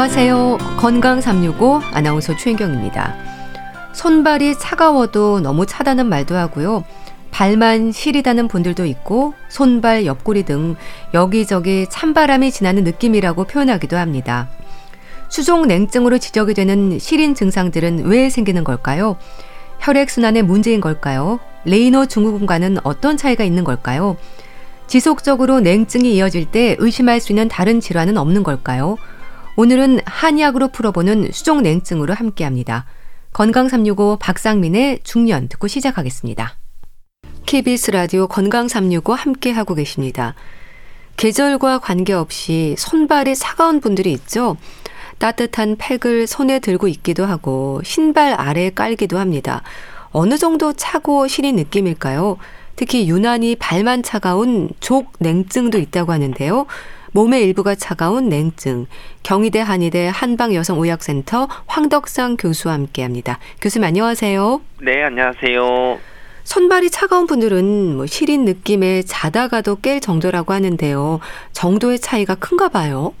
안녕하세요. 건강 365 아나운서 최인경입니다. 손발이 차가워도 너무 차다는 말도 하고요. 발만 시리다는 분들도 있고 손발 옆구리 등 여기저기 찬바람이 지나는 느낌이라고 표현하기도 합니다. 수족 냉증으로 지적이 되는 시린 증상들은 왜 생기는 걸까요? 혈액순환의 문제인 걸까요? 레이노 증후군과는 어떤 차이가 있는 걸까요? 지속적으로 냉증이 이어질 때 의심할 수 있는 다른 질환은 없는 걸까요? 오늘은 한의학으로 풀어보는 수족 냉증으로 함께합니다. 건강 365 박상민의 중년 듣고 시작하겠습니다. KBS 라디오 건강 365 함께하고 계십니다. 계절과 관계없이 손발이 차가운 분들이 있죠. 따뜻한 팩을 손에 들고 있기도 하고 신발 아래에 깔기도 합니다. 어느 정도 차고 시린 느낌일까요? 특히 유난히 발만 차가운 족 냉증도 있다고 하는데요. 몸의 일부가 차가운 냉증. 경희대 한의대 한방여성의학센터 황덕상 교수와 함께합니다. 교수님 안녕하세요. 네, 안녕하세요. 손발이 차가운 분들은 뭐 시린 느낌에 자다가도 깰 정도라고 하는데요. 정도의 차이가 큰가 봐요.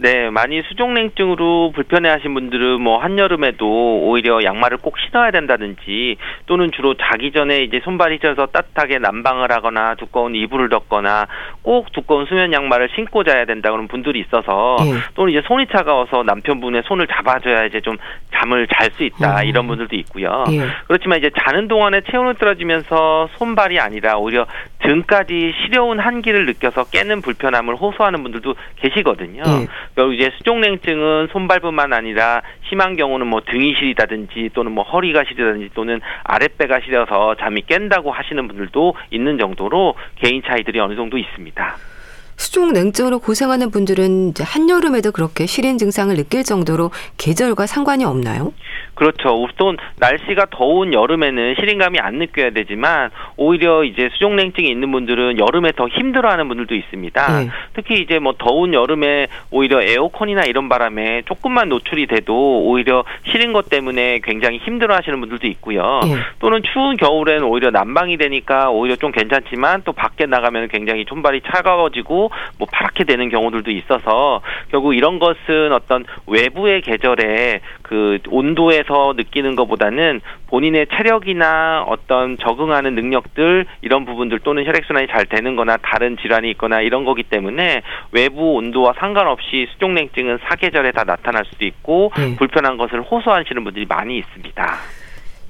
네, 많이 수족냉증으로 불편해하신 분들은 뭐 한여름에도 오히려 양말을 꼭 신어야 된다든지 또는 주로 자기 전에 이제 손발이 쪄서 따뜻하게 난방을 하거나 두꺼운 이불을 덮거나 꼭 두꺼운 수면 양말을 신고 자야 된다 그런 분들이 있어서 예. 또는 이제 손이 차가워서 남편분의 손을 잡아줘야 이제 좀 잠을 잘 수 있다 음. 이런 분들도 있고요. 예. 그렇지만 이제 자는 동안에 체온을 떨어지면서 손발이 아니라 오히려 등까지 시려운 한기를 느껴서 깨는 불편함을 호소하는 분들도 계시거든요. 예. 결국 이제 수족냉증은 손발뿐만 아니라 심한 경우는 뭐 등이 시리다든지 또는 뭐 허리가 시리다든지 또는 아랫배가 시려서 잠이 깬다고 하시는 분들도 있는 정도로 개인 차이들이 어느 정도 있습니다. 수족 냉증으로 고생하는 분들은 이제 한여름에도 그렇게 시린 증상을 느낄 정도로 계절과 상관이 없나요? 그렇죠. 우선 날씨가 더운 여름에는 시린감이 안 느껴야 되지만 오히려 이제 수족냉증이 있는 분들은 여름에 더 힘들어하는 분들도 있습니다. 네. 특히 이제 뭐 더운 여름에 오히려 에어컨이나 이런 바람에 조금만 노출이 돼도 오히려 시린 것 때문에 굉장히 힘들어하시는 분들도 있고요. 네. 또는 추운 겨울에는 오히려 난방이 되니까 오히려 좀 괜찮지만 또 밖에 나가면 굉장히 손발이 차가워지고 뭐 파랗게 되는 경우들도 있어서 결국 이런 것은 어떤 외부의 계절에 그 온도에 안에서 느끼는 것보다는 본인의 체력이나 어떤 적응하는 능력들 이런 부분들 또는 혈액순환이 잘 되는 거나 다른 질환이 있거나 이런 거기 때문에 외부 온도와 상관없이 수족냉증은 사계절에 다 나타날 수도 있고 네. 불편한 것을 호소하시는 분들이 많이 있습니다.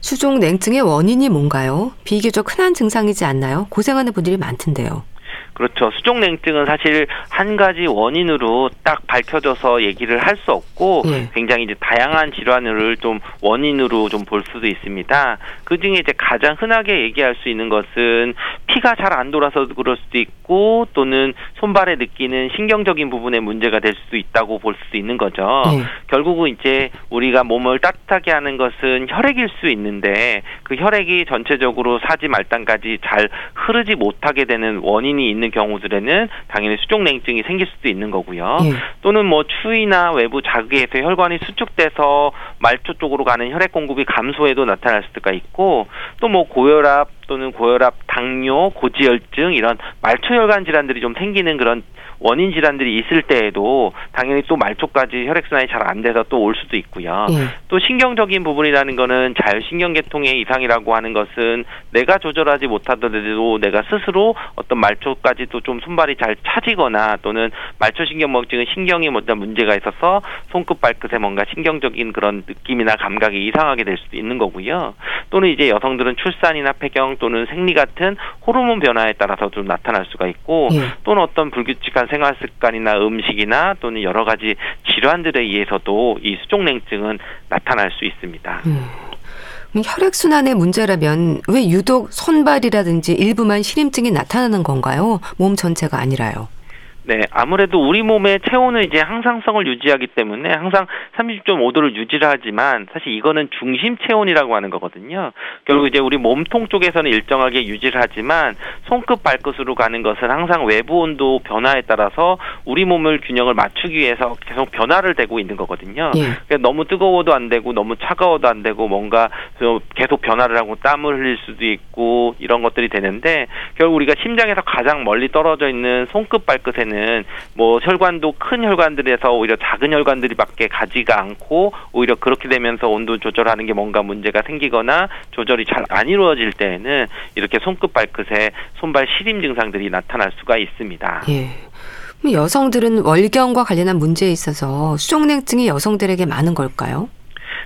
수족 냉증의 원인이 뭔가요? 비교적 흔한 증상이지 않나요? 고생하는 분들이 많던데요. 그렇죠. 수족냉증은 사실 한 가지 원인으로 딱 밝혀져서 얘기를 할 수 없고 예. 굉장히 이제 다양한 질환을 좀 원인으로 좀 볼 수도 있습니다. 그 중에 이제 가장 흔하게 얘기할 수 있는 것은 피가 잘 안 돌아서 그럴 수도 있고 또는 손발에 느끼는 신경적인 부분에 문제가 될 수도 있다고 볼 수도 있는 거죠. 예. 결국은 이제 우리가 몸을 따뜻하게 하는 것은 혈액일 수 있는데 그 혈액이 전체적으로 사지 말단까지 잘 흐르지 못하게 되는 원인이 있는 있는 경우들에는 당연히 수족냉증이 생길 수도 있는 거고요. 예. 또는 뭐 추위나 외부 자극에서 혈관이 수축돼서 말초 쪽으로 가는 혈액 공급이 감소해도 나타날 수가 있고 또 뭐 고혈압 또는 고혈압, 당뇨, 고지혈증 이런 말초혈관 질환들이 좀 생기는 그런 원인 질환들이 있을 때에도 당연히 또 말초까지 혈액순환이 잘 안 돼서 또 올 수도 있고요. 예. 또 신경적인 부분이라는 거는 자율신경계통의 이상이라고 하는 것은 내가 조절하지 못하더라도 내가 스스로 어떤 말초까지도 좀 손발이 잘 차지거나 또는 말초신경망증은 신경이 어떤 문제가 있어서 손끝 발끝에 뭔가 신경적인 그런 느낌이나 감각이 이상하게 될 수도 있는 거고요. 또는 이제 여성들은 출산이나 폐경 또는 생리 같은 호르몬 변화에 따라서도 나타날 수가 있고 예. 또는 어떤 불규칙한 생활 습관이나 음식이나 또는 여러 가지 질환들에 의해서도 이 수족냉증은 나타날 수 있습니다. 음. 혈액순환의 문제라면 왜 유독 손발이라든지 일부만 시림증이 나타나는 건가요? 몸 전체가 아니라요. 네, 아무래도 우리 몸의 체온은 이제 항상성을 유지하기 때문에 항상 30.5도를 유지를 하지만 사실 이거는 중심 체온이라고 하는 거거든요. 결국 이제 우리 몸통 쪽에서는 일정하게 유지를 하지만 손끝 발끝으로 가는 것은 항상 외부 온도 변화에 따라서 우리 몸을 균형을 맞추기 위해서 계속 변화를 되고 있는 거거든요. 예. 그러니까 너무 뜨거워도 안 되고 너무 차가워도 안 되고 뭔가 계속 변화를 하고 땀을 흘릴 수도 있고 이런 것들이 되는데 결국 우리가 심장에서 가장 멀리 떨어져 있는 손끝 발끝에는 경우에는 뭐 혈관도 큰 혈관들에서 오히려 작은 혈관들이밖에 가지가 않고 오히려 그렇게 되면서 온도 조절하는 게 뭔가 문제가 생기거나 조절이 잘 안 이루어질 때에는 이렇게 손끝 발끝에 손발 시림 증상들이 나타날 수가 있습니다. 예. 여성들은 월경과 관련한 문제에 있어서 수족냉증이 여성들에게 많은 걸까요?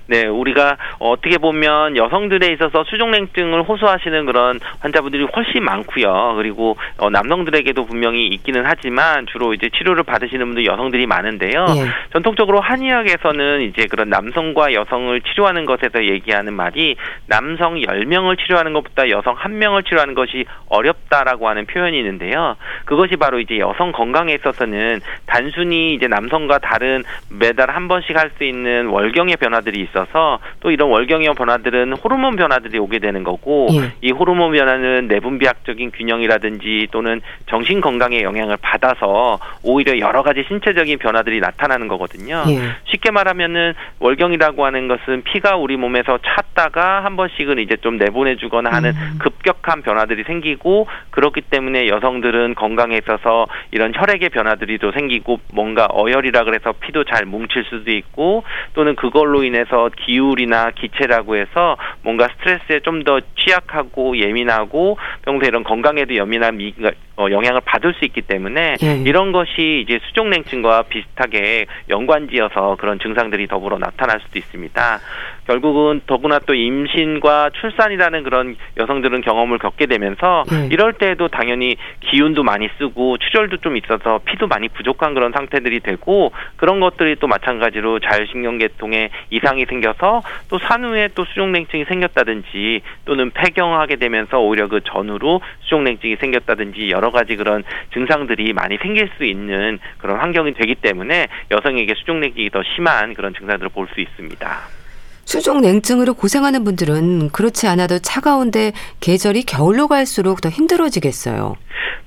네, 우리가 어떻게 보면 여성들에 있어서 수족냉증을 호소하시는 그런 환자분들이 훨씬 많고요. 그리고 어, 남성들에게도 분명히 있기는 하지만 주로 이제 치료를 받으시는 분들 여성들이 많은데요. 예. 전통적으로 한의학에서는 이제 그런 남성과 여성을 치료하는 것에서 얘기하는 말이 남성 10명을 치료하는 것보다 여성 1명을 치료하는 것이 어렵다라고 하는 표현이 있는데요. 그것이 바로 이제 여성 건강에 있어서는 단순히 이제 남성과 다른 매달 한 번씩 할 수 있는 월경의 변화들이 있어 있어서 또 이런 월경형 변화들은 호르몬 변화들이 오게 되는 거고 예. 이 호르몬 변화는 내분비학적인 균형이라든지 또는 정신 건강에 영향을 받아서 오히려 여러 가지 신체적인 변화들이 나타나는 거거든요. 예. 쉽게 말하면은 월경이라고 하는 것은 피가 우리 몸에서 찼다가 한 번씩은 이제 좀 내보내주거나 하는 음. 급격한 변화들이 생기고 그렇기 때문에 여성들은 건강에 있어서 이런 혈액의 변화들이 또 생기고 뭔가 어혈이라 그래서 피도 잘 뭉칠 수도 있고 또는 그걸로 인해서 기울이나 기체라고 해서 뭔가 스트레스에 좀 더 취약하고 예민하고 평소에 이런 건강에도 예민한 미, 어, 영향을 받을 수 있기 때문에 예. 이런 것이 이제 수족냉증과 비슷하게 연관지어서 그런 증상들이 더불어 나타날 수도 있습니다. 결국은 더구나 또 임신과 출산이라는 그런 여성들은 경험을 겪게 되면서 예. 이럴 때에도 당연히 기운도 많이 쓰고 출혈도 좀 있어서 피도 많이 부족한 그런 상태들이 되고 그런 것들이 또 마찬가지로 자율신경계통에 이상이 생겨서 또 산후에 또 수족냉증이 생겼다든지 또는 폐경하게 되면서 오히려 그 전후로 수족냉증이 생겼다든지 여러 가지 그런 증상들이 많이 생길 수 있는 그런 환경이 되기 때문에 여성에게 수족냉증이 더 심한 그런 증상들을 볼 수 있습니다. 수족 냉증으로 고생하는 분들은 그렇지 않아도 차가운데 계절이 겨울로 갈수록 더 힘들어지겠어요.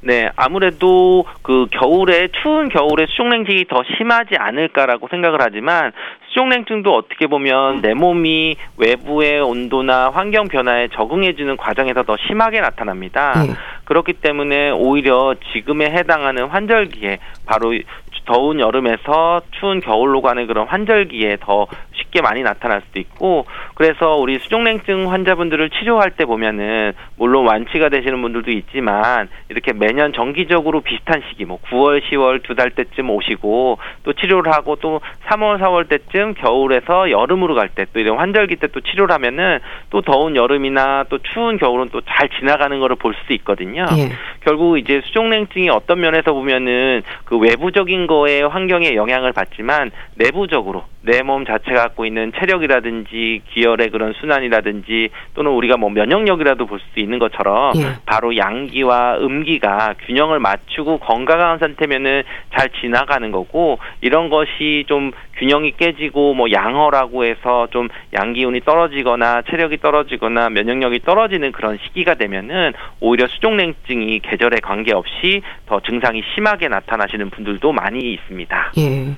네, 아무래도 그 겨울에 추운 겨울에 수족냉증이 더 심하지 않을까라고 생각을 하지만 수족냉증도 어떻게 보면 내 몸이 외부의 온도나 환경 변화에 적응해주는 과정에서 더 심하게 나타납니다. 네. 그렇기 때문에 오히려 지금에 해당하는 환절기에 바로 더운 여름에서 추운 겨울로 가는 그런 환절기에 더 쉽게 많이 나타날 수도 있고 그래서 우리 수족냉증 환자분들을 치료할 때 보면은 물론 완치가 되시는 분들도 있지만 이렇게 매년 정기적으로 비슷한 시기 뭐 9월, 10월 두 달 때쯤 오시고 또 치료를 하고 또 3월, 4월 때쯤 겨울에서 여름으로 갈 때 또 이런 환절기 때 또 치료를 하면은 또 더운 여름이나 또 추운 겨울은 또 잘 지나가는 거를 볼 수 있거든요. 예. 결국 이제 수족냉증이 어떤 면에서 보면은 그 외부적인 거에 환경에 영향을 받지만 내부적으로 내 몸 자체가 갖고 있는 체력이라든지 기혈의 그런 순환이라든지 또는 우리가 뭐 면역력이라도 볼 수 있는 것처럼 예. 바로 양기와 음기가 균형을 맞추고 건강한 상태면은 잘 지나가는 거고 이런 것이 좀 균형이 깨지고 뭐 양허라고 해서 좀 양기운이 떨어지거나 체력이 떨어지거나 면역력이 떨어지는 그런 시기가 되면은 오히려 수족냉증이 계절에 관계없이 더 증상이 심하게 나타나시는 분들도 많이 있습니다. 예.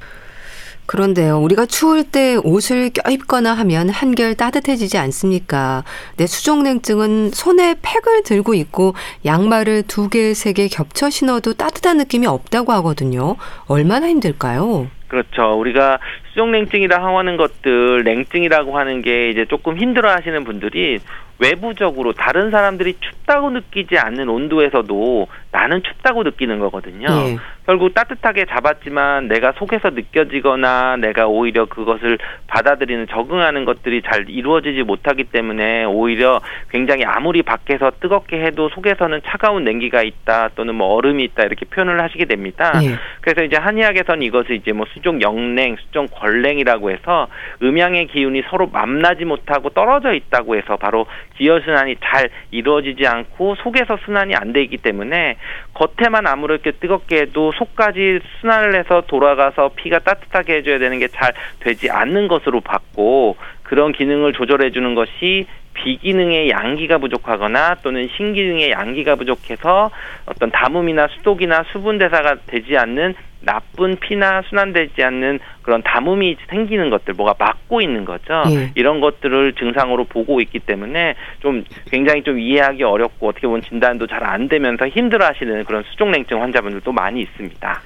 그런데요, 우리가 추울 때 옷을 껴입거나 하면 한결 따뜻해지지 않습니까? 내 수족냉증은 손에 팩을 들고 있고 양말을 두 개, 세 개 겹쳐 신어도 따뜻한 느낌이 없다고 하거든요. 얼마나 힘들까요? 그렇죠. 우리가 수족냉증이라 하는 것들, 냉증이라고 하는 게 이제 조금 힘들어 하시는 분들이 외부적으로 다른 사람들이 춥다고 느끼지 않는 온도에서도 나는 춥다고 느끼는 거거든요. 예. 결국 따뜻하게 잡았지만 내가 속에서 느껴지거나 내가 오히려 그것을 받아들이는 적응하는 것들이 잘 이루어지지 못하기 때문에 오히려 굉장히 아무리 밖에서 뜨겁게 해도 속에서는 차가운 냉기가 있다 또는 뭐 얼음이 있다 이렇게 표현을 하시게 됩니다. 예. 그래서 이제 한의학에서는 이것을 이제 뭐 수족 영냉, 수족 걸냉이라고 해서 음양의 기운이 서로 만나지 못하고 떨어져 있다고 해서 바로 기혈 순환이 잘 이루어지지 않고 속에서 순환이 안 되기 때문에 겉에만 아무렇게 뜨겁게 해도 속까지 순환을 해서 돌아가서 피가 따뜻하게 해줘야 되는 게 잘 되지 않는 것으로 봤고 그런 기능을 조절해 주는 것이 비기능의 양기가 부족하거나 또는 신기능의 양기가 부족해서 어떤 담음이나 수독이나 수분 대사가 되지 않는 나쁜 피나 순환되지 않는 그런 담음이 생기는 것들, 뭐가 막고 있는 거죠. 예. 이런 것들을 증상으로 보고 있기 때문에 좀 굉장히 좀 이해하기 어렵고 어떻게 보면 진단도 잘 안 되면서 힘들어하시는 그런 수족냉증 환자분들도 많이 있습니다.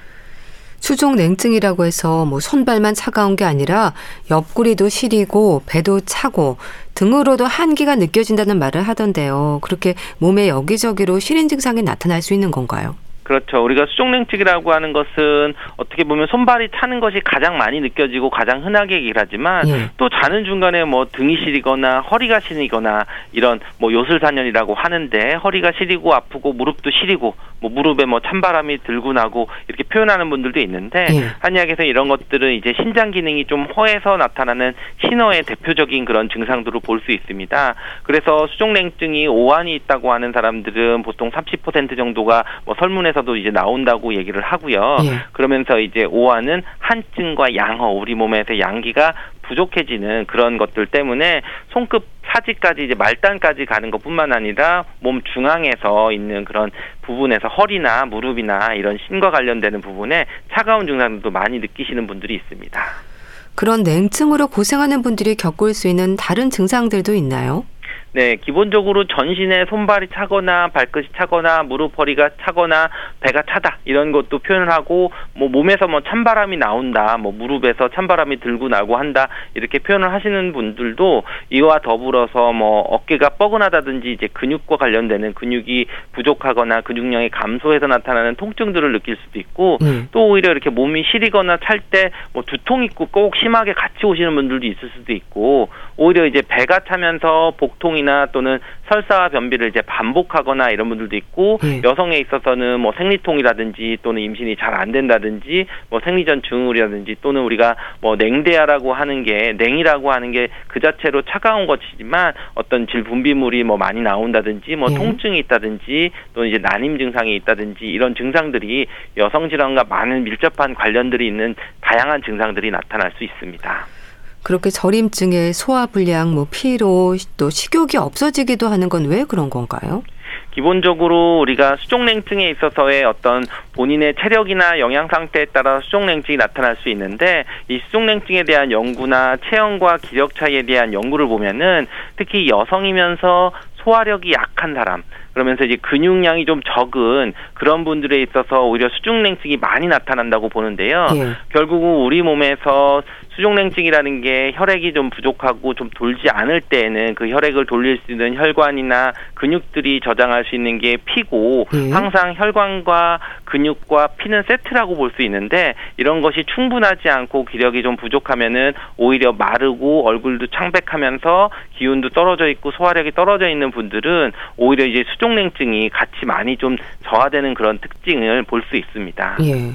수족 냉증이라고 해서 뭐 손발만 차가운 게 아니라 옆구리도 시리고 배도 차고 등으로도 한기가 느껴진다는 말을 하던데요. 그렇게 몸에 여기저기로 시린 증상이 나타날 수 있는 건가요? 그렇죠. 우리가 수족냉증이라고 하는 것은 어떻게 보면 손발이 차는 것이 가장 많이 느껴지고 가장 흔하게 얘기하지만 예. 또 자는 중간에 뭐 등이 시리거나 허리가 시리거나 이런 뭐 요술사년이라고 하는데 허리가 시리고 아프고 무릎도 시리고 뭐 무릎에 뭐 찬바람이 들고 나고 이렇게 표현하는 분들도 있는데 예. 한의학에서 이런 것들은 이제 신장 기능이 좀 허해서 나타나는 신호의 대표적인 그런 증상들을 볼수 있습니다. 그래서 수족냉증이 오한이 있다고 하는 사람들은 보통 30% 정도가 뭐 설문에 서도 이제 나온다고 얘기를 하고요. 예. 그러면서 이제 오한은 한증과 양허 우리 몸에서 양기가 부족해지는 그런 것들 때문에 손끝 사지까지 이제 말단까지 가는 것뿐만 아니라 몸 중앙에서 있는 그런 부분에서 허리나 무릎이나 이런 신과 관련되는 부분에 차가운 증상도 많이 느끼시는 분들이 있습니다. 그런 냉증으로 고생하는 분들이 겪을 수 있는 다른 증상들도 있나요? 네, 기본적으로 전신에 손발이 차거나 발끝이 차거나 무릎 허리가 차거나 배가 차다 이런 것도 표현을 하고 뭐 몸에서 뭐 찬바람이 나온다, 뭐 무릎에서 찬바람이 들고 나고 한다 이렇게 표현을 하시는 분들도 이와 더불어서 뭐 어깨가 뻐근하다든지 이제 근육과 관련되는 근육이 부족하거나 근육량이 감소해서 나타나는 통증들을 느낄 수도 있고 음. 또 오히려 이렇게 몸이 시리거나 찰 때 뭐 두통 있고 꼭 심하게 같이 오시는 분들도 있을 수도 있고 오히려 이제 배가 차면서 복통이 통이나 또는 설사와 변비를 이제 반복하거나 이런 분들도 있고 네. 여성에 있어서는 뭐 생리통이라든지 또는 임신이 잘 안 된다든지 뭐 생리전 증후이라든지 또는 우리가 뭐 냉대야라고 하는 게 냉이라고 하는 게 그 자체로 차가운 것이지만 어떤 질 분비물이 뭐 많이 나온다든지 뭐 네. 통증이 있다든지 또는 이제 난임 증상이 있다든지 이런 증상들이 여성 질환과 많은 밀접한 관련들이 있는 다양한 증상들이 나타날 수 있습니다. 그렇게 저림증에 소화불량, 뭐 피로, 또 식욕이 없어지기도 하는 건 왜 그런 건가요? 기본적으로 우리가 수족냉증에 있어서의 어떤 본인의 체력이나 영양 상태에 따라 수족냉증이 나타날 수 있는데 이 수족냉증에 대한 연구나 체형과 기력 차이에 대한 연구를 보면은 특히 여성이면서 소화력이 약한 사람 그러면서 이제 근육량이 좀 적은 그런 분들에 있어서 오히려 수족냉증이 많이 나타난다고 보는데요. 예. 결국은 우리 몸에서 수족냉증이라는 게 혈액이 좀 부족하고 좀 돌지 않을 때에는 그 혈액을 돌릴 수 있는 혈관이나 근육들이 저장할 수 있는 게 피고 예. 항상 혈관과 근육과 피는 세트라고 볼 수 있는데 이런 것이 충분하지 않고 기력이 좀 부족하면은 오히려 마르고 얼굴도 창백하면서 기운도 떨어져 있고 소화력이 떨어져 있는 분들은 오히려 이제 수족냉증이 같이 많이 좀 저하되는 그런 특징을 볼 수 있습니다. 예.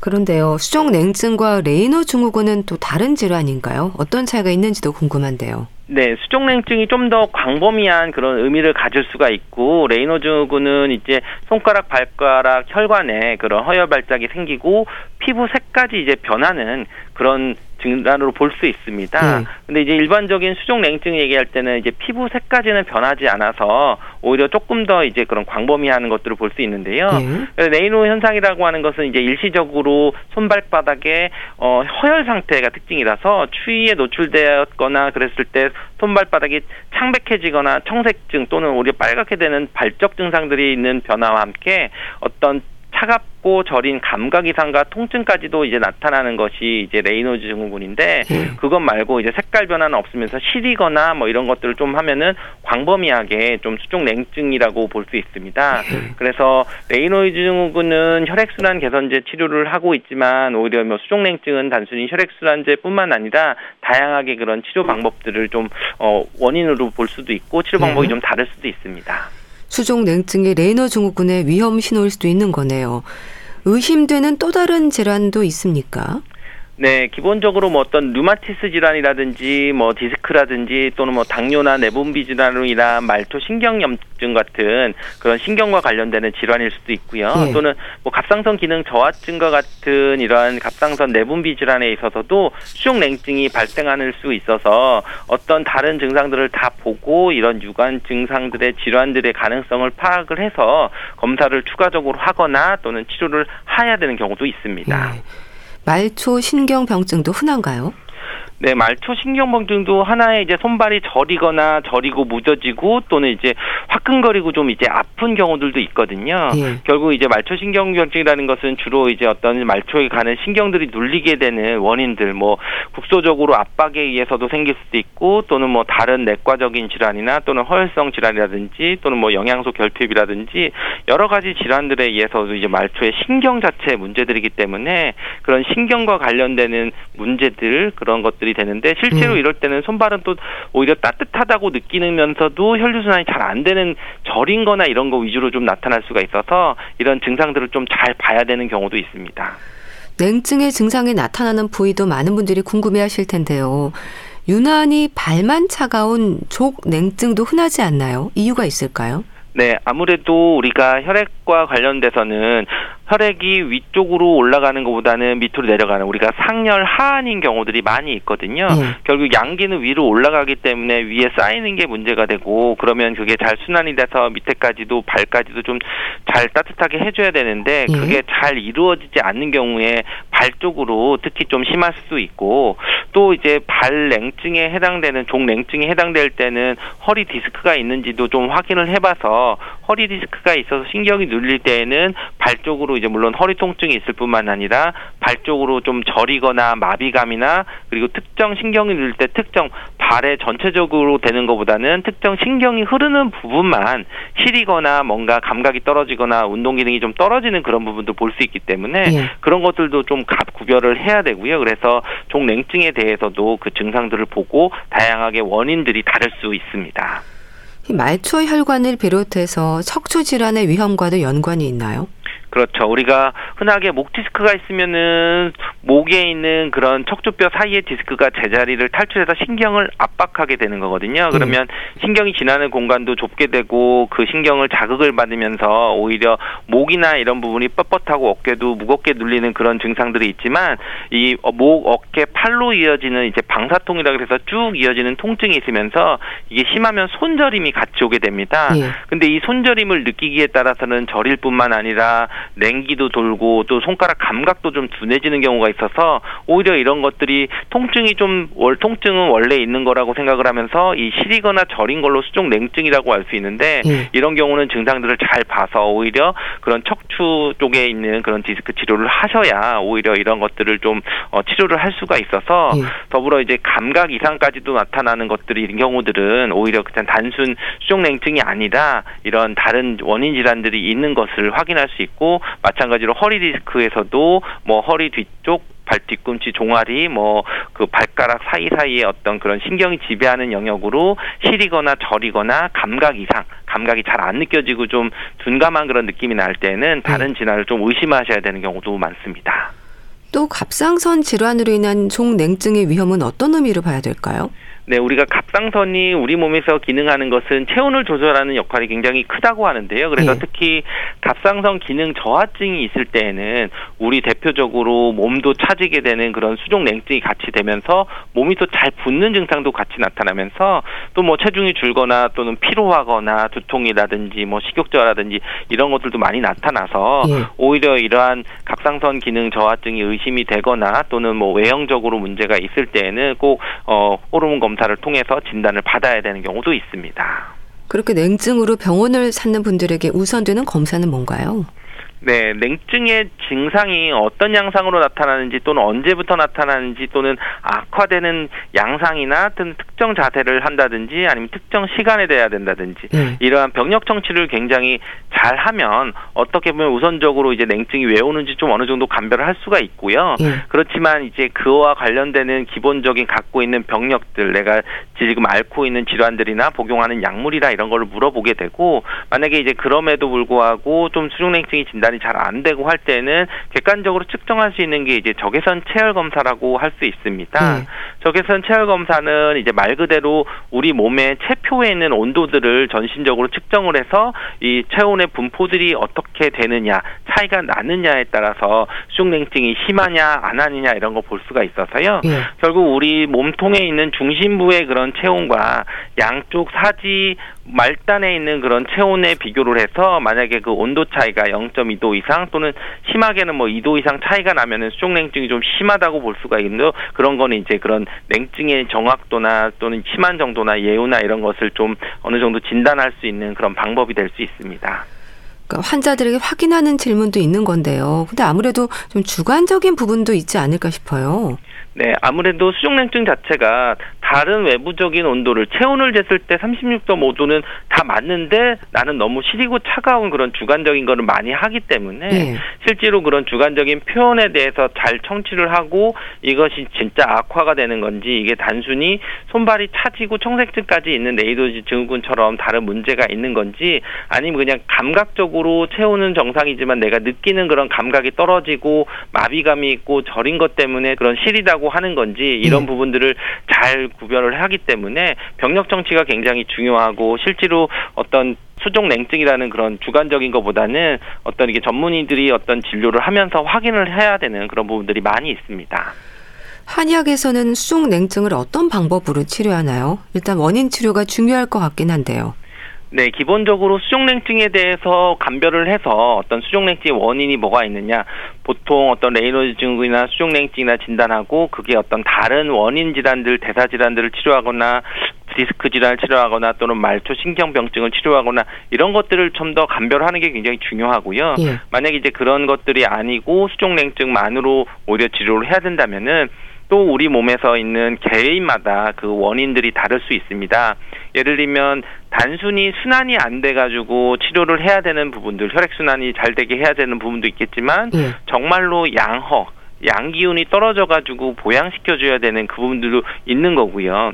그런데요, 수족 냉증과 레이노 증후군은 또 다른 질환인가요? 어떤 차이가 있는지도 궁금한데요. 네, 수족냉증이 좀 더 광범위한 그런 의미를 가질 수가 있고 레이노 증후군은 이제 손가락, 발가락, 혈관에 그런 허혈 발작이 생기고 피부 색까지 이제 변하는 그런 증단으로 볼 수 있습니다. 네. 근데 이제 일반적인 수족 냉증 얘기할 때는 이제 피부 색까지는 변하지 않아서 오히려 조금 더 이제 그런 광범위한 것들을 볼 수 있는데요. 네. 네이노 현상이라고 하는 것은 이제 일시적으로 손발바닥에 어, 허혈 상태가 특징이라서 추위에 노출되었거나 그랬을 때 손발바닥이 창백해지거나 청색증 또는 오히려 빨갛게 되는 발적 증상들이 있는 변화와 함께 어떤 차갑고 저린 감각 이상과 통증까지도 이제 나타나는 것이 이제 레이노즈 증후군인데 음. 그것 말고 이제 색깔 변화는 없으면서 시리거나 뭐 이런 것들을 좀 하면은 광범위하게 좀 수족 냉증이라고 볼 수 있습니다. 음. 그래서 레이노즈 증후군은 혈액순환 개선제 치료를 하고 있지만 오히려 뭐 수족 냉증은 단순히 혈액순환제뿐만 아니라 다양하게 그런 치료 방법들을 좀 어, 원인으로 볼 수도 있고 치료 방법이 음. 좀 다를 수도 있습니다. 수족 냉증이 레이노 증후군의 위험 신호일 수도 있는 거네요. 의심되는 또 다른 질환도 있습니까? 네, 기본적으로 뭐 어떤 류마티스 질환이라든지 뭐 디스크라든지 또는 뭐 당뇨나 내분비 질환으로 인한 말초 신경염증 같은 그런 신경과 관련되는 질환일 수도 있고요. 네. 또는 뭐 갑상선 기능 저하증과 같은 이러한 갑상선 내분비 질환에 있어서도 수족 냉증이 발생하는 수 있어서 어떤 다른 증상들을 다 보고 이런 유관 증상들의 질환들의 가능성을 파악을 해서 검사를 추가적으로 하거나 또는 치료를 해야 되는 경우도 있습니다. 네. 말초 신경병증도 흔한가요? 네, 말초 신경병증도 하나의 이제 손발이 저리거나 저리고 무뎌지고 또는 이제 화끈거리고 좀 이제 아픈 경우들도 있거든요. 예. 결국 이제 말초 신경병증이라는 것은 주로 이제 어떤 말초에 가는 신경들이 눌리게 되는 원인들 뭐 국소적으로 압박에 의해서도 생길 수도 있고 또는 뭐 다른 내과적인 질환이나 또는 허혈성 질환이라든지 또는 뭐 영양소 결핍이라든지 여러 가지 질환들에 의해서도 이제 말초의 신경 자체의 문제들이기 때문에 그런 신경과 관련되는 문제들 그런 것들이 연결이 되는데 실제로 음. 이럴 때는 손발은 또 오히려 따뜻하다고 느끼면서도 혈류순환이 잘 안 되는 저린 거나 이런 거 위주로 좀 나타날 수가 있어서 이런 증상들을 좀 잘 봐야 되는 경우도 있습니다. 냉증의 증상이 나타나는 부위도 많은 분들이 궁금해 하실 텐데요. 유난히 발만 차가운 족 냉증도 흔하지 않나요? 이유가 있을까요? 네, 아무래도 우리가 혈액과 관련돼서는 혈액이 위쪽으로 올라가는 것보다는 밑으로 내려가는 우리가 상열 하한인 경우들이 많이 있거든요. 네. 결국 양기는 위로 올라가기 때문에 위에 쌓이는 게 문제가 되고 그러면 그게 잘 순환이 돼서 밑에까지도 발까지도 좀 잘 따뜻하게 해줘야 되는데 네. 그게 잘 이루어지지 않는 경우에 발 쪽으로 특히 좀 심할 수 있고 또 이제 발 냉증에 해당되는 종 냉증에 해당될 때는 허리 디스크가 있는지도 좀 확인을 해봐서 허리 디스크가 있어서 신경이 눌릴 때에는 발 쪽으로 이제 물론 허리 통증이 있을 뿐만 아니라 발 쪽으로 좀 저리거나 마비감이나 그리고 특정 신경이 눌릴 때 특정 발에 전체적으로 되는 것보다는 특정 신경이 흐르는 부분만 시리거나 뭔가 감각이 떨어지거나 운동 기능이 좀 떨어지는 그런 부분도 볼 수 있기 때문에 예. 그런 것들도 좀 구별을 해야 되고요. 그래서 종냉증에 대해서도 그 증상들을 보고 다양하게 원인들이 다를 수 있습니다. 말초 혈관을 비롯해서 척추 질환의 위험과도 연관이 있나요? 그렇죠. 우리가 흔하게 목 디스크가 있으면은 목에 있는 그런 척추뼈 사이의 디스크가 제자리를 탈출해서 신경을 압박하게 되는 거거든요. 그러면 음. 신경이 지나는 공간도 좁게 되고 그 신경을 자극을 받으면서 오히려 목이나 이런 부분이 뻣뻣하고 어깨도 무겁게 눌리는 그런 증상들이 있지만 이 목, 어깨, 팔로 이어지는 이제 방사통이라 그래서 쭉 이어지는 통증이 있으면서 이게 심하면 손저림이 같이 오게 됩니다. 예. 근데 이 손저림을 느끼기에 따라서는 저릴 뿐만 아니라 냉기도 돌고 또 손가락 감각도 좀 둔해지는 경우가 있어서 오히려 이런 것들이 통증이 좀 월, 통증은 원래 있는 거라고 생각을 하면서 이 시리거나 저린 걸로 수족 냉증이라고 할수 있는데 예. 이런 경우는 증상들을 잘 봐서 오히려 그런 척추 쪽에 있는 그런 디스크 치료를 하셔야 오히려 이런 것들을 좀 어, 치료를 할 수가 있어서 예. 더불어 이제 감각 이상까지도 나타나는 것들이 이런 경우들은 오히려 그냥 단순 수족 냉증이 아니라 이런 다른 원인 질환들이 있는 것을 확인할 수 있고 있고 마찬가지로 허리 디스크에서도 뭐 허리 뒤쪽 발 뒤꿈치 종아리 뭐 그 발가락 사이사이에 어떤 그런 신경이 지배하는 영역으로 시리거나 저리거나 감각 이상 감각이 잘 안 느껴지고 좀 둔감한 그런 느낌이 날 때는 다른 네. 질환을 좀 의심하셔야 되는 경우도 많습니다. 또 갑상선 질환으로 인한 종냉증의 위험은 어떤 의미로 봐야 될까요? 네, 우리가 갑상선이 우리 몸에서 기능하는 것은 체온을 조절하는 역할이 굉장히 크다고 하는데요. 그래서 네. 특히 갑상선 기능 저하증이 있을 때에는 우리 대표적으로 몸도 차지게 되는 그런 수족 냉증이 같이 되면서 몸이 또 잘 붓는 증상도 같이 나타나면서 또 뭐 체중이 줄거나 또는 피로하거나 두통이라든지 뭐 식욕저하라든지 이런 것들도 많이 나타나서 네. 오히려 이러한 갑상선 기능 저하증이 의심이 되거나 또는 뭐 외형적으로 문제가 있을 때에는 꼭 어, 호르몬 검 검사를 통해서 진단을 받아야 되는 경우도 있습니다. 그렇게 냉증으로 병원을 찾는 분들에게 우선되는 검사는 뭔가요? 네, 냉증의 증상이 어떤 양상으로 나타나는지 또는 언제부터 나타나는지 또는 악화되는 양상이나 또는 특정 자세를 한다든지 아니면 특정 시간에 돼야 된다든지 네. 이러한 병력 청취를 굉장히 잘 하면 어떻게 보면 우선적으로 이제 냉증이 왜 오는지 좀 어느 정도 감별을 할 수가 있고요. 네. 그렇지만 이제 그와 관련되는 기본적인 갖고 있는 병력들 내가 지금 앓고 있는 질환들이나 복용하는 약물이나 이런 걸 물어보게 되고 만약에 이제 그럼에도 불구하고 좀 수족냉증이 진단 진단이 잘 안 되고 할 때는 객관적으로 측정할 수 있는 게 이제 적외선 체열 검사라고 할 수 있습니다. 네. 적외선 체열 검사는 이제 말 그대로 우리 몸의 체표에 있는 온도들을 전신적으로 측정을 해서 이 체온의 분포들이 어떻게 되느냐 차이가 나느냐에 따라서 수족냉증이 심하냐 안 하느냐 이런 거 볼 수가 있어서요. 네. 결국 우리 몸통에 있는 중심부의 그런 체온과 양쪽 사지 말단에 있는 그런 체온에 비교를 해서 만약에 그 온도 차이가 0.2 2도 이상 또는 심하게는 뭐 2도 이상 차이가 나면은 수족냉증이 좀 심하다고 볼 수가 있는데 그런 거는 이제 그런 냉증의 정확도나 또는 심한 정도나 예우나 이런 것을 좀 어느 정도 진단할 수 있는 그런 방법이 될 수 있습니다. 그러니까 환자들에게 확인하는 질문도 있는 건데요. 근데 아무래도 좀 주관적인 부분도 있지 않을까 싶어요. 네, 아무래도 수족냉증 자체가 다른 외부적인 온도를 체온을 쟀을 때 36.5도는 다 맞는데 나는 너무 시리고 차가운 그런 주관적인 거를 많이 하기 때문에 네. 실제로 그런 주관적인 표현에 대해서 잘 청취를 하고 이것이 진짜 악화가 되는 건지 이게 단순히 손발이 차지고 청색증까지 있는 레이도지 증후군처럼 다른 문제가 있는 건지 아니면 그냥 감각적으로 체온은 정상이지만 내가 느끼는 그런 감각이 떨어지고 마비감이 있고 저린 것 때문에 그런 시리다고 하는 건지 이런 네. 부분들을 잘 구별을 하기 때문에 병력 정치가 굉장히 중요하고 실제로 어떤 수족 냉증이라는 그런 주관적인 것보다는 어떤 이게 전문의들이 어떤 진료를 하면서 확인을 해야 되는 그런 부분들이 많이 있습니다. 한의학에서는 수족 냉증을 어떤 방법으로 치료하나요? 일단 원인 치료가 중요할 것 같긴 한데요. 네, 기본적으로 수족냉증에 대해서 감별을 해서 어떤 수족냉증의 원인이 뭐가 있느냐, 보통 어떤 레이노즈 증후군이나 수족냉증이나 진단하고 그게 어떤 다른 원인 질환들, 대사 질환들을 치료하거나 디스크 질환을 치료하거나 또는 말초 신경병증을 치료하거나 이런 것들을 좀 더 감별하는 게 굉장히 중요하고요. 예. 만약에 이제 그런 것들이 아니고 수족냉증만으로 오히려 치료를 해야 된다면은 또 우리 몸에서 있는 개인마다 그 원인들이 다를 수 있습니다. 예를 들면 단순히 순환이 안 돼 가지고 치료를 해야 되는 부분들, 혈액 순환이 잘 되게 해야 되는 부분도 있겠지만 예. 정말로 양허, 양 기운이 떨어져 가지고 보양시켜 줘야 되는 그 부분들도 있는 거고요.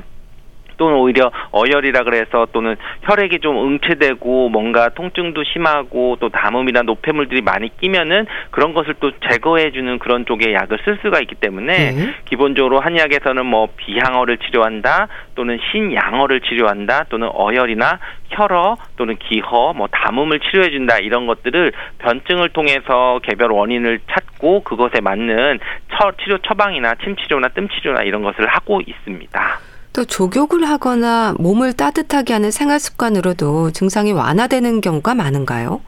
또는 오히려 어혈이라 그래서 또는 혈액이 좀 응체되고 뭔가 통증도 심하고 또 담음이나 노폐물들이 많이 끼면은 그런 것을 또 제거해 주는 그런 쪽의 약을 쓸 수가 있기 때문에 네. 기본적으로 한의학에서는 뭐 비향어를 치료한다 또는 신양어를 치료한다 또는 어혈이나 혈어 또는 기허 뭐 담음을 치료해 준다 이런 것들을 변증을 통해서 개별 원인을 찾고 그것에 맞는 처, 치료 처방이나 침 치료나 뜸 치료나 이런 것을 하고 있습니다. 또 족욕을 하거나 몸을 따뜻하게 하는 생활 습관으로도 증상이 완화되는 경우가 많은가요?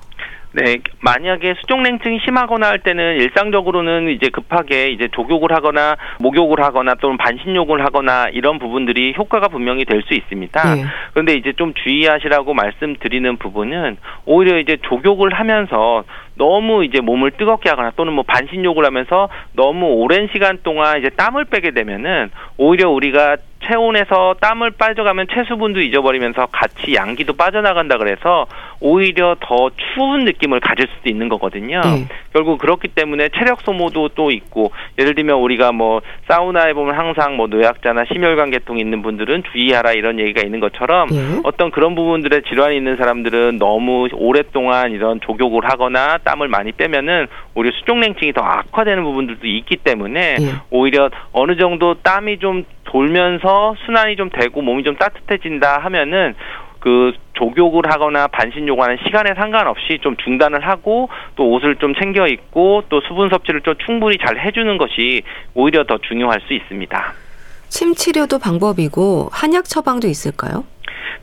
네, 만약에 수족냉증이 심하거나 할 때는 일상적으로는 이제 급하게 이제 족욕을 하거나 목욕을 하거나 또는 반신욕을 하거나 이런 부분들이 효과가 분명히 될 수 있습니다. 네. 그런데 이제 좀 주의하시라고 말씀드리는 부분은 오히려 이제 족욕을 하면서 너무 이제 몸을 뜨겁게 하거나 또는 뭐 반신욕을 하면서 너무 오랜 시간 동안 이제 땀을 빼게 되면은 오히려 우리가 체온에서 땀을 빠져가면 체수분도 잊어버리면서 같이 양기도 빠져나간다 그래서 오히려 더 추운 느낌을 가질 수도 있는 거거든요. 네. 결국 그렇기 때문에 체력 소모도 또 있고 예를 들면 우리가 뭐 사우나에 보면 항상 뭐 노약자나 심혈관 계통 있는 분들은 주의하라 이런 얘기가 있는 것처럼 네. 어떤 그런 부분들의 질환이 있는 사람들은 너무 오랫동안 이런 족욕을 하거나 땀을 많이 빼면은 오히려 수족냉증이 더 악화되는 부분들도 있기 때문에 네. 오히려 어느 정도 땀이 좀 돌면서 순환이 좀 되고 몸이 좀 따뜻해진다 하면은 그 족욕을 하거나 반신욕을 하는 시간에 상관없이 좀 중단을 하고 또 옷을 좀 챙겨 입고 또 수분 섭취를 좀 충분히 잘 해주는 것이 오히려 더 중요할 수 있습니다. 침 치료도 방법이고 한약 처방도 있을까요?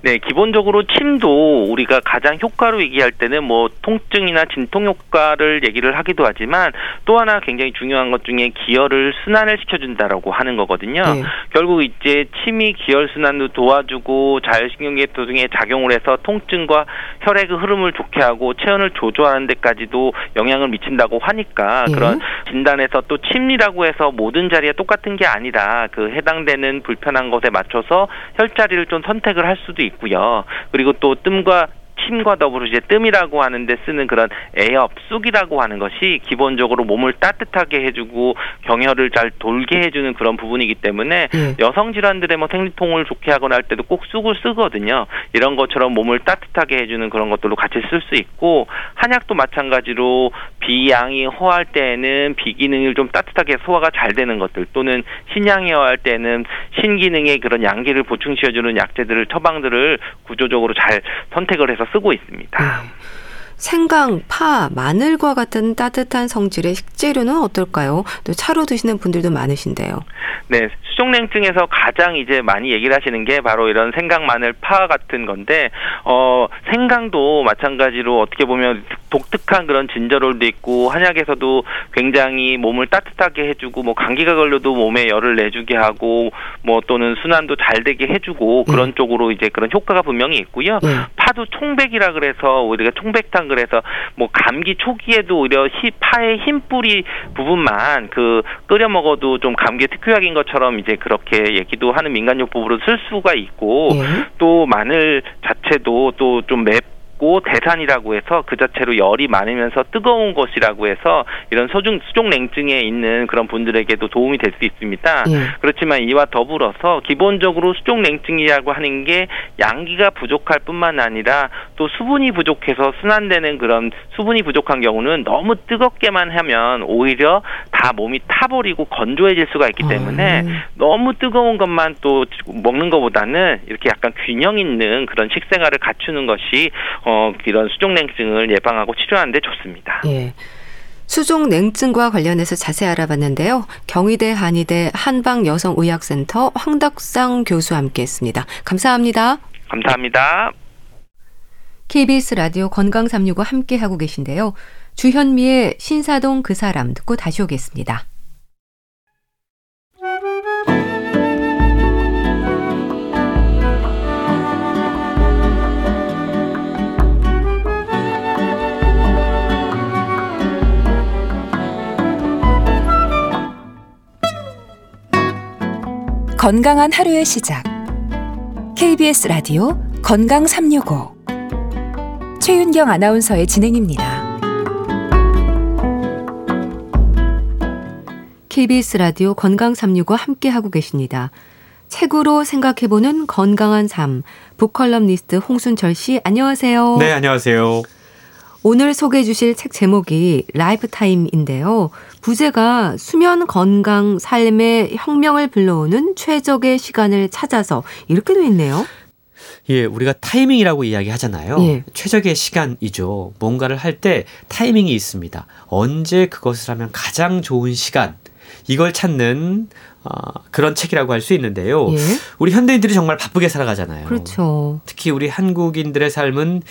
네, 기본적으로 침도 우리가 가장 효과로 얘기할 때는 뭐 통증이나 진통 효과를 얘기를 하기도 하지만 또 하나 굉장히 중요한 것 중에 기혈을 순환을 시켜준다라고 하는 거거든요. 네. 결국 이제 침이 기혈 순환도 도와주고 자율신경계통 등에 작용을 해서 통증과 혈액의 흐름을 좋게 하고 체온을 조절하는 데까지도 영향을 미친다고 하니까 네. 그런 진단에서 또 침이라고 해서 모든 자리에 똑같은 게 아니라 그 해당되는 불편한 것에 맞춰서 혈자리를 좀 선택을 할수 도 있고요. 그리고 또 뜸과 침과 더불어 이제 뜸이라고 하는데 쓰는 그런 에업, 쑥이라고 하는 것이 기본적으로 몸을 따뜻하게 해주고 경혈을 잘 돌게 해주는 그런 부분이기 때문에 네. 여성 질환들의 뭐 생리통을 좋게 하거나 할 때도 꼭 쑥을 쓰거든요. 이런 것처럼 몸을 따뜻하게 해주는 그런 것들로 같이 쓸 수 있고 한약도 마찬가지로 비양이 허할 때에는 비기능을 좀 따뜻하게 소화가 잘 되는 것들 또는 신양이 허할 때는 신기능의 그런 양기를 보충시켜주는 약재들을 처방들을 구조적으로 잘 선택을 해서 쓰고 있습니다. 네. 생강, 파, 마늘과 같은 따뜻한 성질의 식재료는 어떨까요? 또 차로 드시는 분들도 많으신데요. 네, 수족냉증에서 가장 이제 많이 얘기를 하시는 게 바로 이런 생강, 마늘, 파 같은 건데, 어, 생강도 마찬가지로 어떻게 보면 독특한 그런 진저롤도 있고 한약에서도 굉장히 몸을 따뜻하게 해주고 뭐 감기가 걸려도 몸에 열을 내주게 하고 뭐 또는 순환도 잘 되게 해주고 네. 그런 네. 쪽으로 이제 그런 효과가 분명히 있고요. 네. 파도 총백이라 그래서 우리가 총백탕 그래서 뭐 감기 초기에도 오히려 히, 파의 흰 뿌리 부분만 그 끓여 먹어도 좀 감기 특효약인 것처럼 이제 그렇게 얘기도 하는 민간요법으로 쓸 수가 있고 네. 또 마늘 자체도 또 좀 맵. 있고 대산이라고 해서 그 자체로 열이 많으면서 뜨거운 것이라고 해서 이런 소중 수족 냉증에 있는 그런 분들에게도 도움이 될 수 있습니다. 예. 그렇지만 이와 더불어서 기본적으로 수족 냉증이라고 하는 게 양기가 부족할 뿐만 아니라 또 수분이 부족해서 순환되는 그런 수분이 부족한 경우는 너무 뜨겁게만 하면 오히려 다 몸이 타버리고 건조해질 수가 있기 때문에 아. 너무 뜨거운 것만 또 먹는 것보다는 이렇게 약간 균형 있는 그런 식생활을 갖추는 것이 어, 이런 수족냉증을 예방하고 치료하는데 좋습니다. 예. 수족냉증과 관련해서 자세히 알아봤는데요. 경희대 한의대 한방여성의학센터 황덕상 교수와 함께했습니다. 감사합니다. 감사합니다. KBS 라디오 건강365 함께하고 계신데요. 주현미의 신사동 그 사람 듣고 다시 오겠습니다. 건강한 하루의 시작. KBS 라디오 건강 365. 최윤경 아나운서의 진행입니다. KBS 라디오 건강 365 함께 하고 계십니다. 책으로 생각해보는 건강한 삶. book 칼럼니스트 홍순철 씨, 안녕하세요. 네, 안녕하세요. 오늘 소개해 주실 책 제목이 Life Time인데요. 부제가 수면 건강 삶의 혁명을 불러오는 최적의 시간을 찾아서 이렇게 되어 있네요. 예, 우리가 타이밍이라고 이야기 하잖아요. 예. 최적의 시간이죠. 뭔가를 할 때 타이밍이 있습니다. 언제 그것을 하면 가장 좋은 시간. 이걸 찾는 어, 그런 책이라고 할 수 있는데요. 예? 우리 현대인들이 정말 바쁘게 살아가잖아요. 그렇죠. 특히 우리 한국인들의 삶은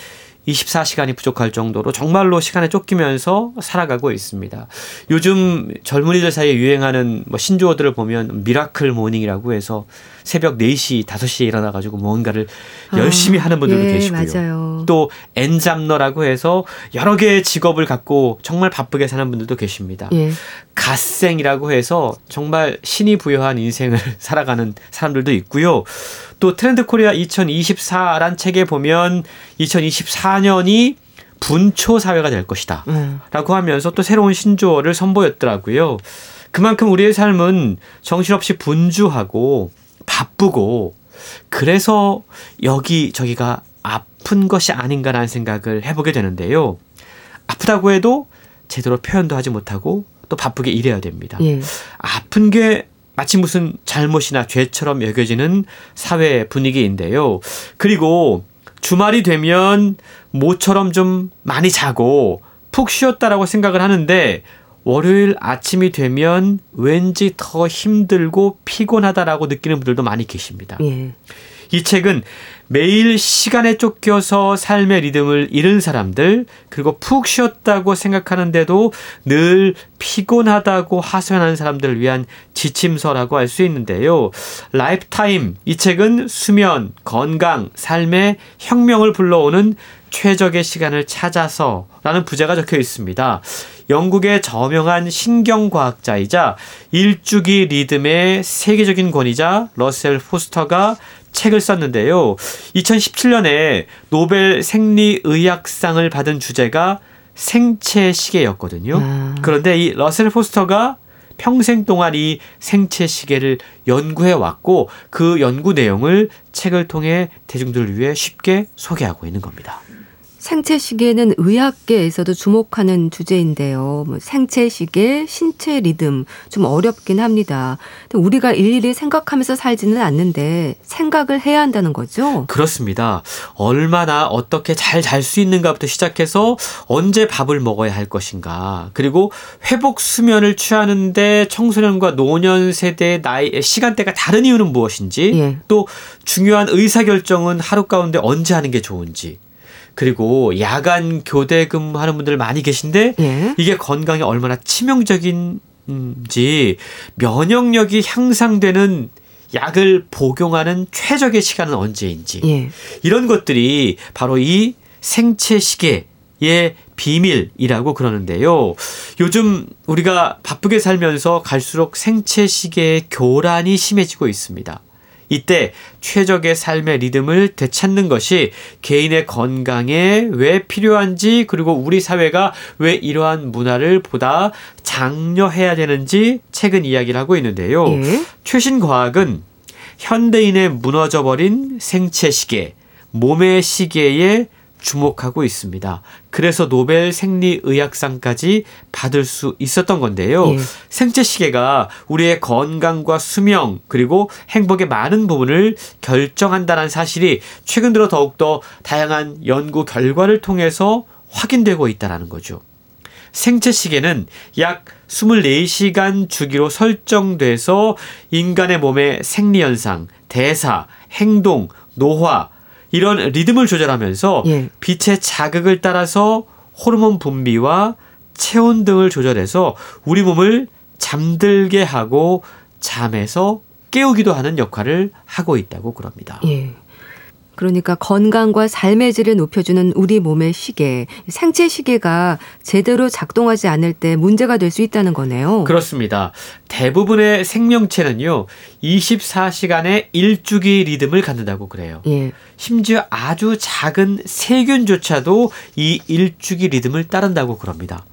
24시간이 부족할 정도로 정말로 시간에 쫓기면서 살아가고 있습니다. 요즘 젊은이들 사이에 유행하는 뭐 신조어들을 보면 miracle morning이라고 해서 새벽 4시, 5시에 일어나 가지고 뭔가를 아, 열심히 하는 분들도 예, 계시고요. 맞아요. 또 N잡러라고 해서 여러 개의 직업을 갖고 정말 바쁘게 사는 분들도 계십니다. 예. 갓생이라고 해서 정말 신이 부여한 인생을 살아가는 사람들도 있고요. 또 트렌드 코리아 2024란 책에 보면 2024년이 분초 사회가 될 것이다. 음. 라고 하면서 또 새로운 신조어를 선보였더라고요. 그만큼 우리의 삶은 정신없이 분주하고 바쁘고 그래서 여기 저기가 아픈 것이 아닌가라는 생각을 해보게 되는데요. 아프다고 해도 제대로 표현도 하지 못하고 또 바쁘게 일해야 됩니다. 예. 아픈 게 마치 무슨 잘못이나 죄처럼 여겨지는 사회 분위기인데요. 그리고 주말이 되면 모처럼 좀 많이 자고 푹 쉬었다라고 생각을 하는데 월요일 아침이 되면 왠지 더 힘들고 피곤하다라고 느끼는 분들도 많이 계십니다. 예. 이 책은 매일 시간에 쫓겨서 삶의 리듬을 잃은 사람들, 그리고 푹 쉬었다고 생각하는데도 늘 피곤하다고 하소연하는 사람들을 위한 지침서라고 할 수 있는데요. 라이프타임, 이 책은 수면, 건강, 삶의 혁명을 불러오는 최적의 시간을 찾아서 라는 부제가 적혀 있습니다. 영국의 저명한 신경과학자이자 일주기 리듬의 세계적인 권위자 러셀 포스터가 책을 썼는데요. 2017년에 노벨 생리의학상을 받은 주제가 생체 시계였거든요. 아. 그런데 이 러셀 포스터가 평생 동안 이 생체 시계를 연구해 왔고 그 연구 내용을 책을 통해 대중들을 위해 쉽게 소개하고 있는 겁니다. 생체 시계는 의학계에서도 주목하는 주제인데요. 뭐 생체 시계, 신체 리듬 좀 어렵긴 합니다. 우리가 일일이 생각하면서 살지는 않는데 생각을 해야 한다는 거죠. 그렇습니다. 얼마나 어떻게 잘 잘 수 있는가부터 시작해서 언제 밥을 먹어야 할 것인가. 그리고 회복 수면을 취하는데 청소년과 노년 세대의 나이 시간대가 다른 이유는 무엇인지 예. 또 중요한 의사 결정은 하루 가운데 언제 하는 게 좋은지 그리고 야간 교대 근무하는 분들 많이 계신데 예. 이게 건강에 얼마나 치명적인지 면역력이 향상되는 약을 복용하는 최적의 시간은 언제인지 예. 이런 것들이 바로 이 생체 시계의 비밀이라고 그러는데요. 요즘 우리가 바쁘게 살면서 갈수록 생체 시계의 교란이 심해지고 있습니다. 이때 최적의 삶의 리듬을 되찾는 것이 개인의 건강에 왜 필요한지 그리고 우리 사회가 왜 이러한 문화를 보다 장려해야 되는지 최근 이야기를 하고 있는데요. 예? 최신 과학은 현대인의 무너져버린 생체 시계, 몸의 시계에 주목하고 있습니다. 그래서 노벨 생리의학상까지 받을 수 있었던 건데요. 예. 생체 시계가 우리의 건강과 수명 그리고 행복의 많은 부분을 결정한다는 사실이 최근 들어 더욱더 다양한 연구 결과를 통해서 확인되고 있다는 거죠. 생체 시계는 약 24시간 주기로 설정돼서 인간의 몸의 생리 현상, 대사, 행동, 노화, 이런 리듬을 조절하면서 예. 빛의 자극을 따라서 호르몬 분비와 체온 등을 조절해서 우리 몸을 잠들게 하고 잠에서 깨우기도 하는 역할을 하고 있다고 그럽니다. 예. 그러니까 건강과 삶의 질을 높여주는 우리 몸의 시계, 생체 시계가 제대로 작동하지 않을 때 문제가 될 수 있다는 거네요. 그렇습니다. 대부분의 생명체는요, 24시간의 일주기 리듬을 갖는다고 그래요. 예. 심지어 아주 작은 세균조차도 이 일주기 리듬을 따른다고 그럽니다.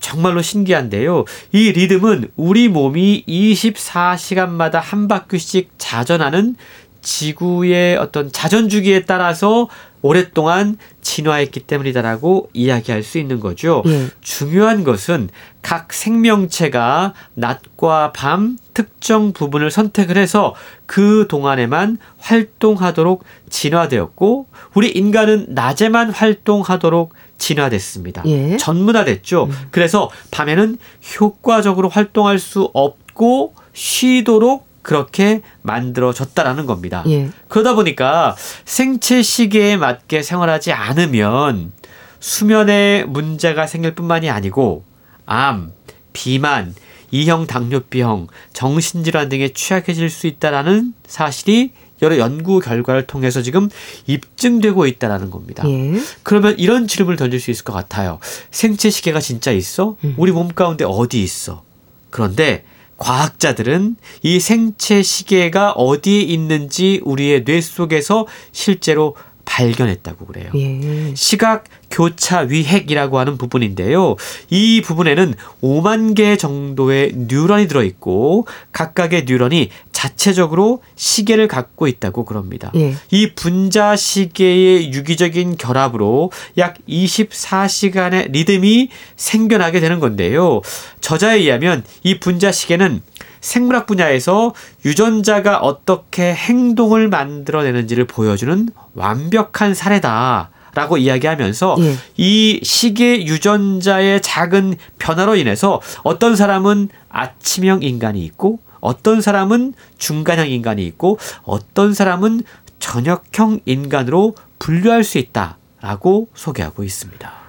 정말로 신기한데요. 이 리듬은 우리 몸이 24시간마다 한 바퀴씩 자전하는 지구의 어떤 자전주기에 따라서 오랫동안 진화했기 때문이다라고 이야기할 수 있는 거죠. 예. 중요한 것은 각 생명체가 낮과 밤 특정 부분을 선택을 해서 그 동안에만 활동하도록 진화되었고 우리 인간은 낮에만 활동하도록 진화됐습니다. 예. 전문화됐죠. 음. 그래서 밤에는 효과적으로 활동할 수 없고 쉬도록 그렇게 만들어졌다라는 겁니다. 예. 그러다 보니까 생체 시계에 맞게 생활하지 않으면 수면에 문제가 생길 뿐만이 아니고 암, 비만, 이형 당뇨병, 정신질환 등에 취약해질 수 있다라는 사실이 여러 연구 결과를 통해서 지금 입증되고 있다라는 겁니다. 예. 그러면 이런 질문을 던질 수 있을 것 같아요. 생체 시계가 진짜 있어? 음. 우리 몸 가운데 어디 있어? 그런데 과학자들은 이 생체 시계가 어디에 있는지 우리의 뇌 속에서 실제로 발견했다고 그래요. 예. 시각 교차 위핵이라고 하는 부분인데요. 이 부분에는 5만 개 정도의 뉴런이 들어 있고 각각의 뉴런이 자체적으로 시계를 갖고 있다고 그럽니다. 예. 이 분자 시계의 유기적인 결합으로 약 24시간의 리듬이 생겨나게 되는 건데요. 저자에 의하면 이 분자 시계는 생물학 분야에서 유전자가 어떻게 행동을 만들어내는지를 보여주는 완벽한 사례다. 라고 이야기하면서 예. 이 시계 유전자의 작은 변화로 인해서 어떤 사람은 아침형 인간이 있고 어떤 사람은 중간형 인간이 있고 어떤 사람은 저녁형 인간으로 분류할 수 있다라고 소개하고 있습니다.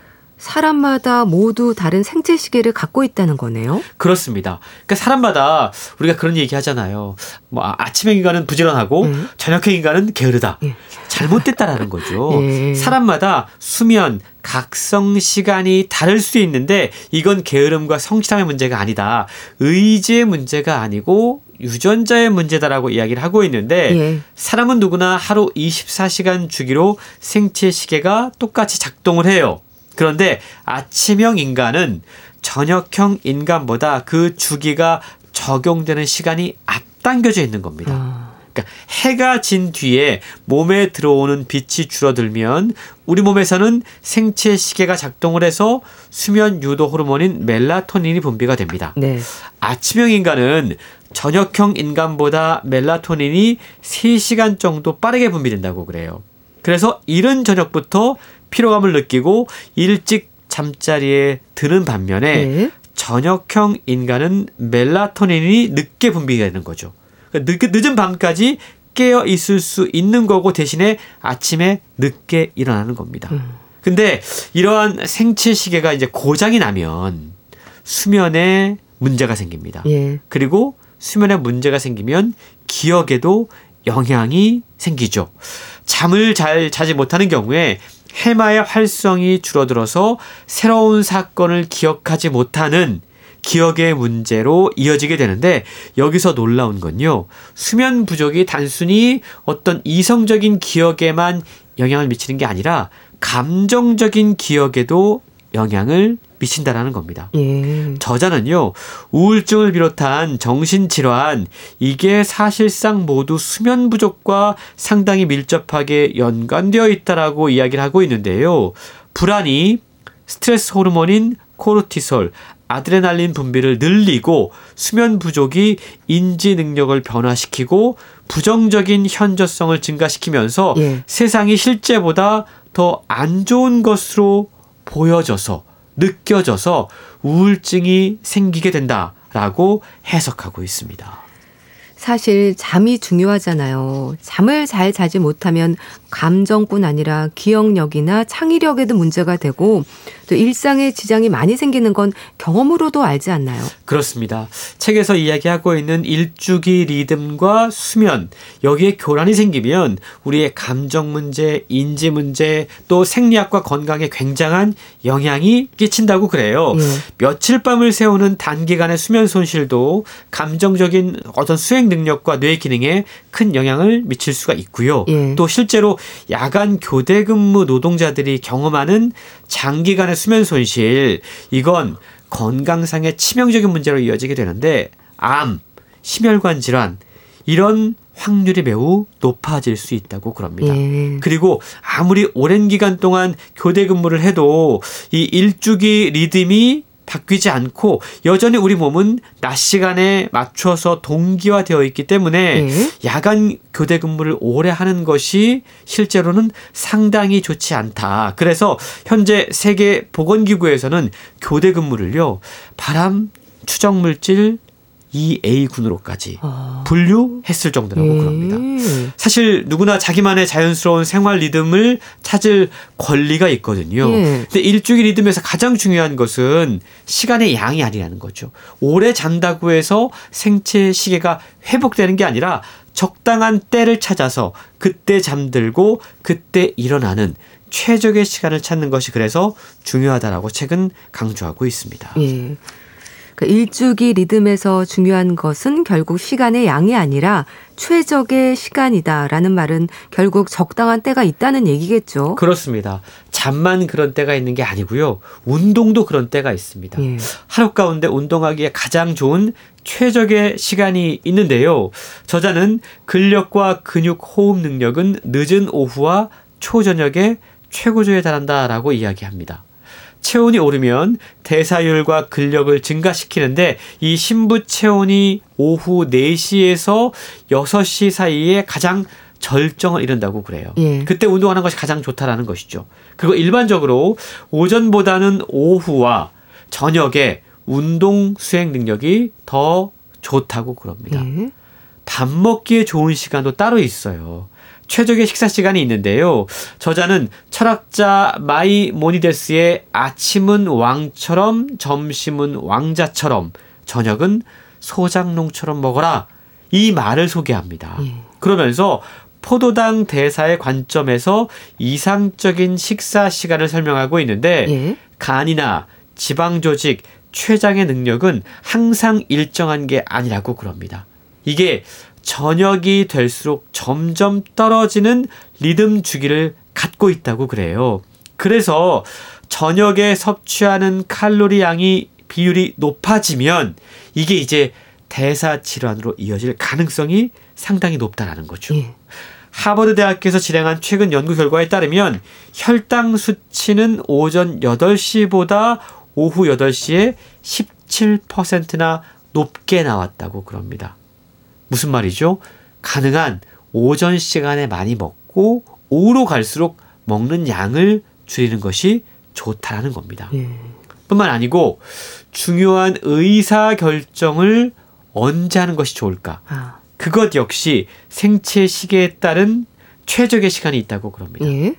사람마다 모두 다른 생체 시계를 갖고 있다는 거네요. 그렇습니다. 그러니까 사람마다 우리가 그런 얘기 하잖아요. 뭐 아, 아침형 인간은 부지런하고 음. 저녁형 인간은 게으르다. 예. 잘못됐다라는 거죠. 예. 사람마다 수면, 각성 시간이 다를 수 있는데 이건 게으름과 성실함의 문제가 아니다. 의지의 문제가 아니고 유전자의 문제다라고 이야기를 하고 있는데 예. 사람은 누구나 하루 24시간 주기로 생체 시계가 똑같이 작동을 해요. 그런데 아침형 인간은 저녁형 인간보다 그 주기가 적용되는 시간이 앞당겨져 있는 겁니다. 아. 그러니까 해가 진 뒤에 몸에 들어오는 빛이 줄어들면 우리 몸에서는 생체 시계가 작동을 해서 수면 유도 호르몬인 멜라토닌이 분비가 됩니다. 네. 아침형 인간은 저녁형 인간보다 멜라토닌이 3시간 정도 빠르게 분비된다고 그래요. 그래서 이른 저녁부터 피로감을 느끼고 일찍 잠자리에 드는 반면에 네. 저녁형 인간은 멜라토닌이 늦게 분비가 되는 거죠. 그러니까 늦, 은 밤까지 깨어 있을 수 있는 거고 대신에 아침에 늦게 일어나는 겁니다. 음. 근데 이러한 생체 시계가 이제 고장이 나면 수면에 문제가 생깁니다. 예. 그리고 수면에 문제가 생기면 기억에도 영향이 생기죠. 잠을 잘 자지 못하는 경우에 해마의 활성이 줄어들어서 새로운 사건을 기억하지 못하는 기억의 문제로 이어지게 되는데 여기서 놀라운 건요. 수면 부족이 단순히 어떤 이성적인 기억에만 영향을 미치는 게 아니라 감정적인 기억에도 영향을 미친다라는 겁니다. 예. 저자는요, 우울증을 비롯한 정신질환, 이게 사실상 모두 수면 부족과 상당히 밀접하게 연관되어 있다라고 이야기를 하고 있는데요. 불안이 스트레스 호르몬인 코르티솔, 아드레날린 분비를 늘리고 수면 부족이 인지 능력을 변화시키고 부정적인 현저성을 증가시키면서 예. 세상이 실제보다 더 안 좋은 것으로 보여져서 느껴져서 우울증이 생기게 된다라고 해석하고 있습니다. 사실 잠이 중요하잖아요. 잠을 잘 자지 못하면 감정뿐 아니라 기억력이나 창의력에도 문제가 되고 또 일상에 지장이 많이 생기는 건 경험으로도 알지 않나요? 그렇습니다. 책에서 이야기하고 있는 일주기 리듬과 수면 여기에 교란이 생기면 우리의 감정 문제, 인지 문제, 또 생리학과 건강에 굉장한 영향이 끼친다고 그래요. 예. 며칠 밤을 세우는 단기간의 수면 손실도 감정적인 어떤 수행 능력과 뇌 기능에 큰 영향을 미칠 수가 있고요. 예. 또 실제로 야간 교대 근무 노동자들이 경험하는 장기간의 수면 손실 이건 건강상의 치명적인 문제로 이어지게 되는데 암, 심혈관 질환 이런 확률이 매우 높아질 수 있다고 그럽니다. 예. 그리고 아무리 오랜 기간 동안 교대 근무를 해도 이 일주기 리듬이 바뀌지 않고 여전히 우리 몸은 낮 시간에 맞춰서 동기화되어 있기 때문에 네. 야간 교대 근무를 오래 하는 것이 실제로는 상당히 좋지 않다. 그래서 현재 세계 보건기구에서는 교대 근무를요. 바람 추적 물질 2A군으로까지 아. 분류했을 정도라고 예. 그럽니다. 사실 누구나 자기만의 자연스러운 생활 리듬을 찾을 권리가 있거든요. 예. 근데 일주일 리듬에서 가장 중요한 것은 시간의 양이 아니라는 거죠. 오래 잔다고 해서 생체 시계가 회복되는 게 아니라 적당한 때를 찾아서 그때 잠들고 그때 일어나는 최적의 시간을 찾는 것이 그래서 중요하다라고 책은 강조하고 있습니다. 예. 그 일주기 리듬에서 중요한 것은 결국 시간의 양이 아니라 최적의 시간이다라는 말은 결국 적당한 때가 있다는 얘기겠죠. 그렇습니다. 잠만 그런 때가 있는 게 아니고요. 운동도 그런 때가 있습니다. 예. 하루 가운데 운동하기에 가장 좋은 최적의 시간이 있는데요. 저자는 근력과 근육 호흡 능력은 늦은 오후와 초저녁에 최고조에 달한다라고 이야기합니다. 체온이 오르면 대사율과 근력을 증가시키는데 이 신부 체온이 오후 4시에서 6시 사이에 가장 절정을 이룬다고 그래요. 예. 그때 운동하는 것이 가장 좋다라는 것이죠. 그리고 일반적으로 오전보다는 오후와 저녁에 운동 수행 능력이 더 좋다고 그럽니다. 예. 밥 먹기에 좋은 시간도 따로 있어요. 최적의 식사 시간이 있는데요. 저자는 철학자 마이모니데스의 아침은 왕처럼 점심은 왕자처럼 저녁은 소작농처럼 먹어라 이 말을 소개합니다. 예. 그러면서 포도당 대사의 관점에서 이상적인 식사 시간을 설명하고 있는데 예. 간이나 지방 조직, 췌장의 능력은 항상 일정한 게 아니라고 그럽니다. 이게 저녁이 될수록 점점 떨어지는 리듬 주기를 갖고 있다고 그래요. 그래서 저녁에 섭취하는 칼로리 양이 비율이 높아지면 이게 이제 대사 질환으로 이어질 가능성이 상당히 높다라는 거죠. 예. 하버드 대학교에서 진행한 최근 연구 결과에 따르면 혈당 수치는 오전 8시보다 오후 8시에 17%나 높게 나왔다고 그럽니다. 무슨 말이죠? 가능한 오전 시간에 많이 먹고 오후로 갈수록 먹는 양을 줄이는 것이 좋다라는 겁니다. 예. 뿐만 아니고 중요한 의사 결정을 언제 하는 것이 좋을까? 아. 그것 역시 생체 시계에 따른 최적의 시간이 있다고 그럽니다. 예.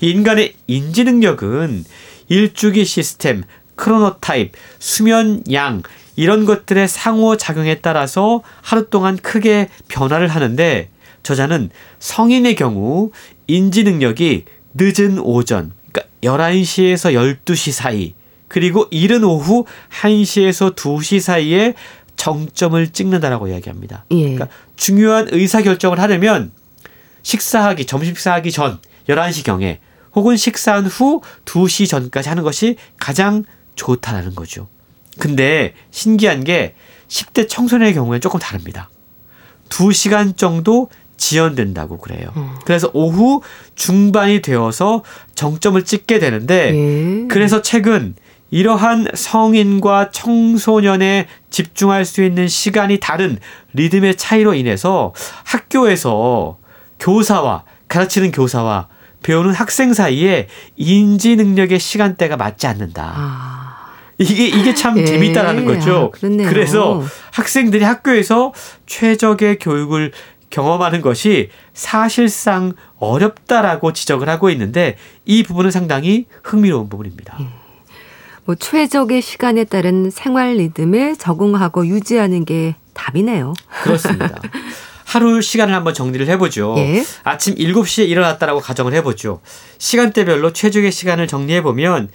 인간의 인지 능력은 일주기 시스템, 크로노타입, 수면 양 이런 것들의 상호작용에 따라서 하루 동안 크게 변화를 하는데 저자는 성인의 경우 인지 능력이 늦은 오전, 그러니까 11시에서 12시 사이, 그리고 이른 오후 1시에서 2시 사이에 정점을 찍는다라고 이야기합니다. 예. 그러니까 중요한 의사 결정을 하려면 식사하기, 점심 식사하기 전 11시경에 혹은 식사한 후 2시 전까지 하는 것이 가장 좋다라는 거죠. 근데 신기한 게 10대 청소년의 경우에는 조금 다릅니다. 2시간 정도 지연된다고 그래요. 음. 그래서 오후 중반이 되어서 정점을 찍게 되는데 예. 그래서 최근 이러한 성인과 청소년의 집중할 수 있는 시간이 다른 리듬의 차이로 인해서 학교에서 교사와 가르치는 교사와 배우는 학생 사이에 인지 능력의 시간대가 맞지 않는다. 아. 이게 이게 참 예. 재밌다라는 거죠. 아, 그래서 학생들이 학교에서 최적의 교육을 경험하는 것이 사실상 어렵다라고 지적을 하고 있는데 이 부분은 상당히 흥미로운 부분입니다. 예. 뭐 최적의 시간에 따른 생활 리듬에 적응하고 유지하는 게 답이네요. 그렇습니다. 하루 시간을 한번 정리를 해보죠. 예. 아침 7시에 일어났다라고 가정을 해보죠. 시간대별로 최적의 시간을 정리해보면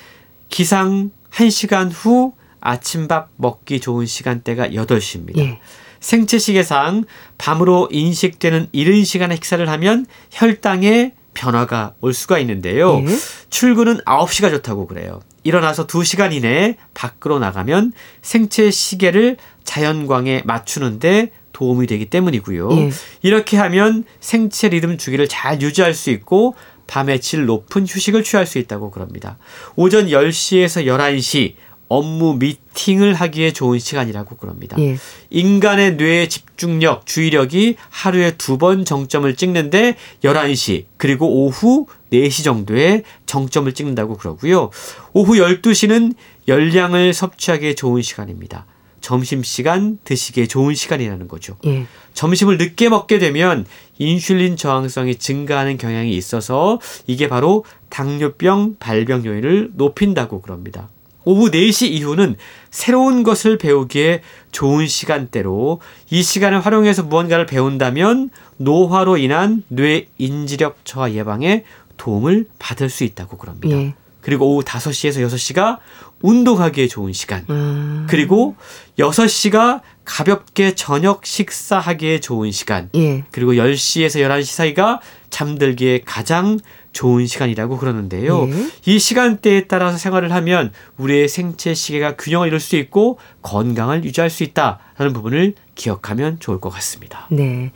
기상 1시간 후 아침밥 먹기 좋은 시간대가 8시입니다. 예. 생체시계상 밤으로 인식되는 이른 시간에 식사를 하면 혈당에 변화가 올 수가 있는데요. 예. 출근은 9시가 좋다고 그래요. 일어나서 2시간 이내에 밖으로 나가면 생체 시계를 자연광에 맞추는데 도움이 되기 때문이고요. 예. 이렇게 하면 생체 리듬 주기를 잘 유지할 수 있고 밤에 질 높은 휴식을 취할 수 있다고 그럽니다. 오전 10시에서 11시 업무 미팅을 하기에 좋은 시간이라고 그럽니다. 예. 인간의 뇌의 집중력, 주의력이 하루에 두 번 정점을 찍는데 11시 그리고 오후 4시 정도에 정점을 찍는다고 그러고요. 오후 12시는 열량을 섭취하기에 좋은 시간입니다. 점심시간 드시기에 좋은 시간이라는 거죠. 예. 점심을 늦게 먹게 되면 인슐린 저항성이 증가하는 경향이 있어서 이게 바로 당뇨병 발병 요인을 높인다고 그럽니다. 오후 4시 이후는 새로운 것을 배우기에 좋은 시간대로 이 시간을 활용해서 무언가를 배운다면 노화로 인한 뇌 인지력 저하 예방에 도움을 받을 수 있다고 그럽니다. 예. 그리고 오후 5시에서 6시가 운동하기에 좋은 시간. 음. 그리고 6시가 가볍게 저녁 식사하기에 좋은 시간. 예. 그리고 10시에서 11시 사이가 잠들기에 가장 좋은 시간이라고 그러는데요. 예. 이 시간대에 따라서 생활을 하면 우리의 생체 시계가 균형을 이룰 수 있고 건강을 유지할 수 있다라는 부분을 기억하면 좋을 것 같습니다. 네.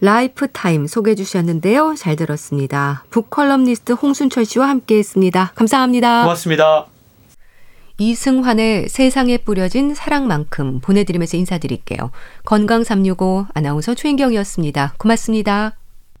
라이프 타임 소개해 주셨는데요. 잘 들었습니다. 북컬럼니스트 홍순철 씨와 함께 했습니다. 감사합니다. 고맙습니다. 이승환의 세상에 뿌려진 사랑만큼 보내드리면서 인사드릴게요. 건강365 아나운서 최인경이었습니다. 고맙습니다.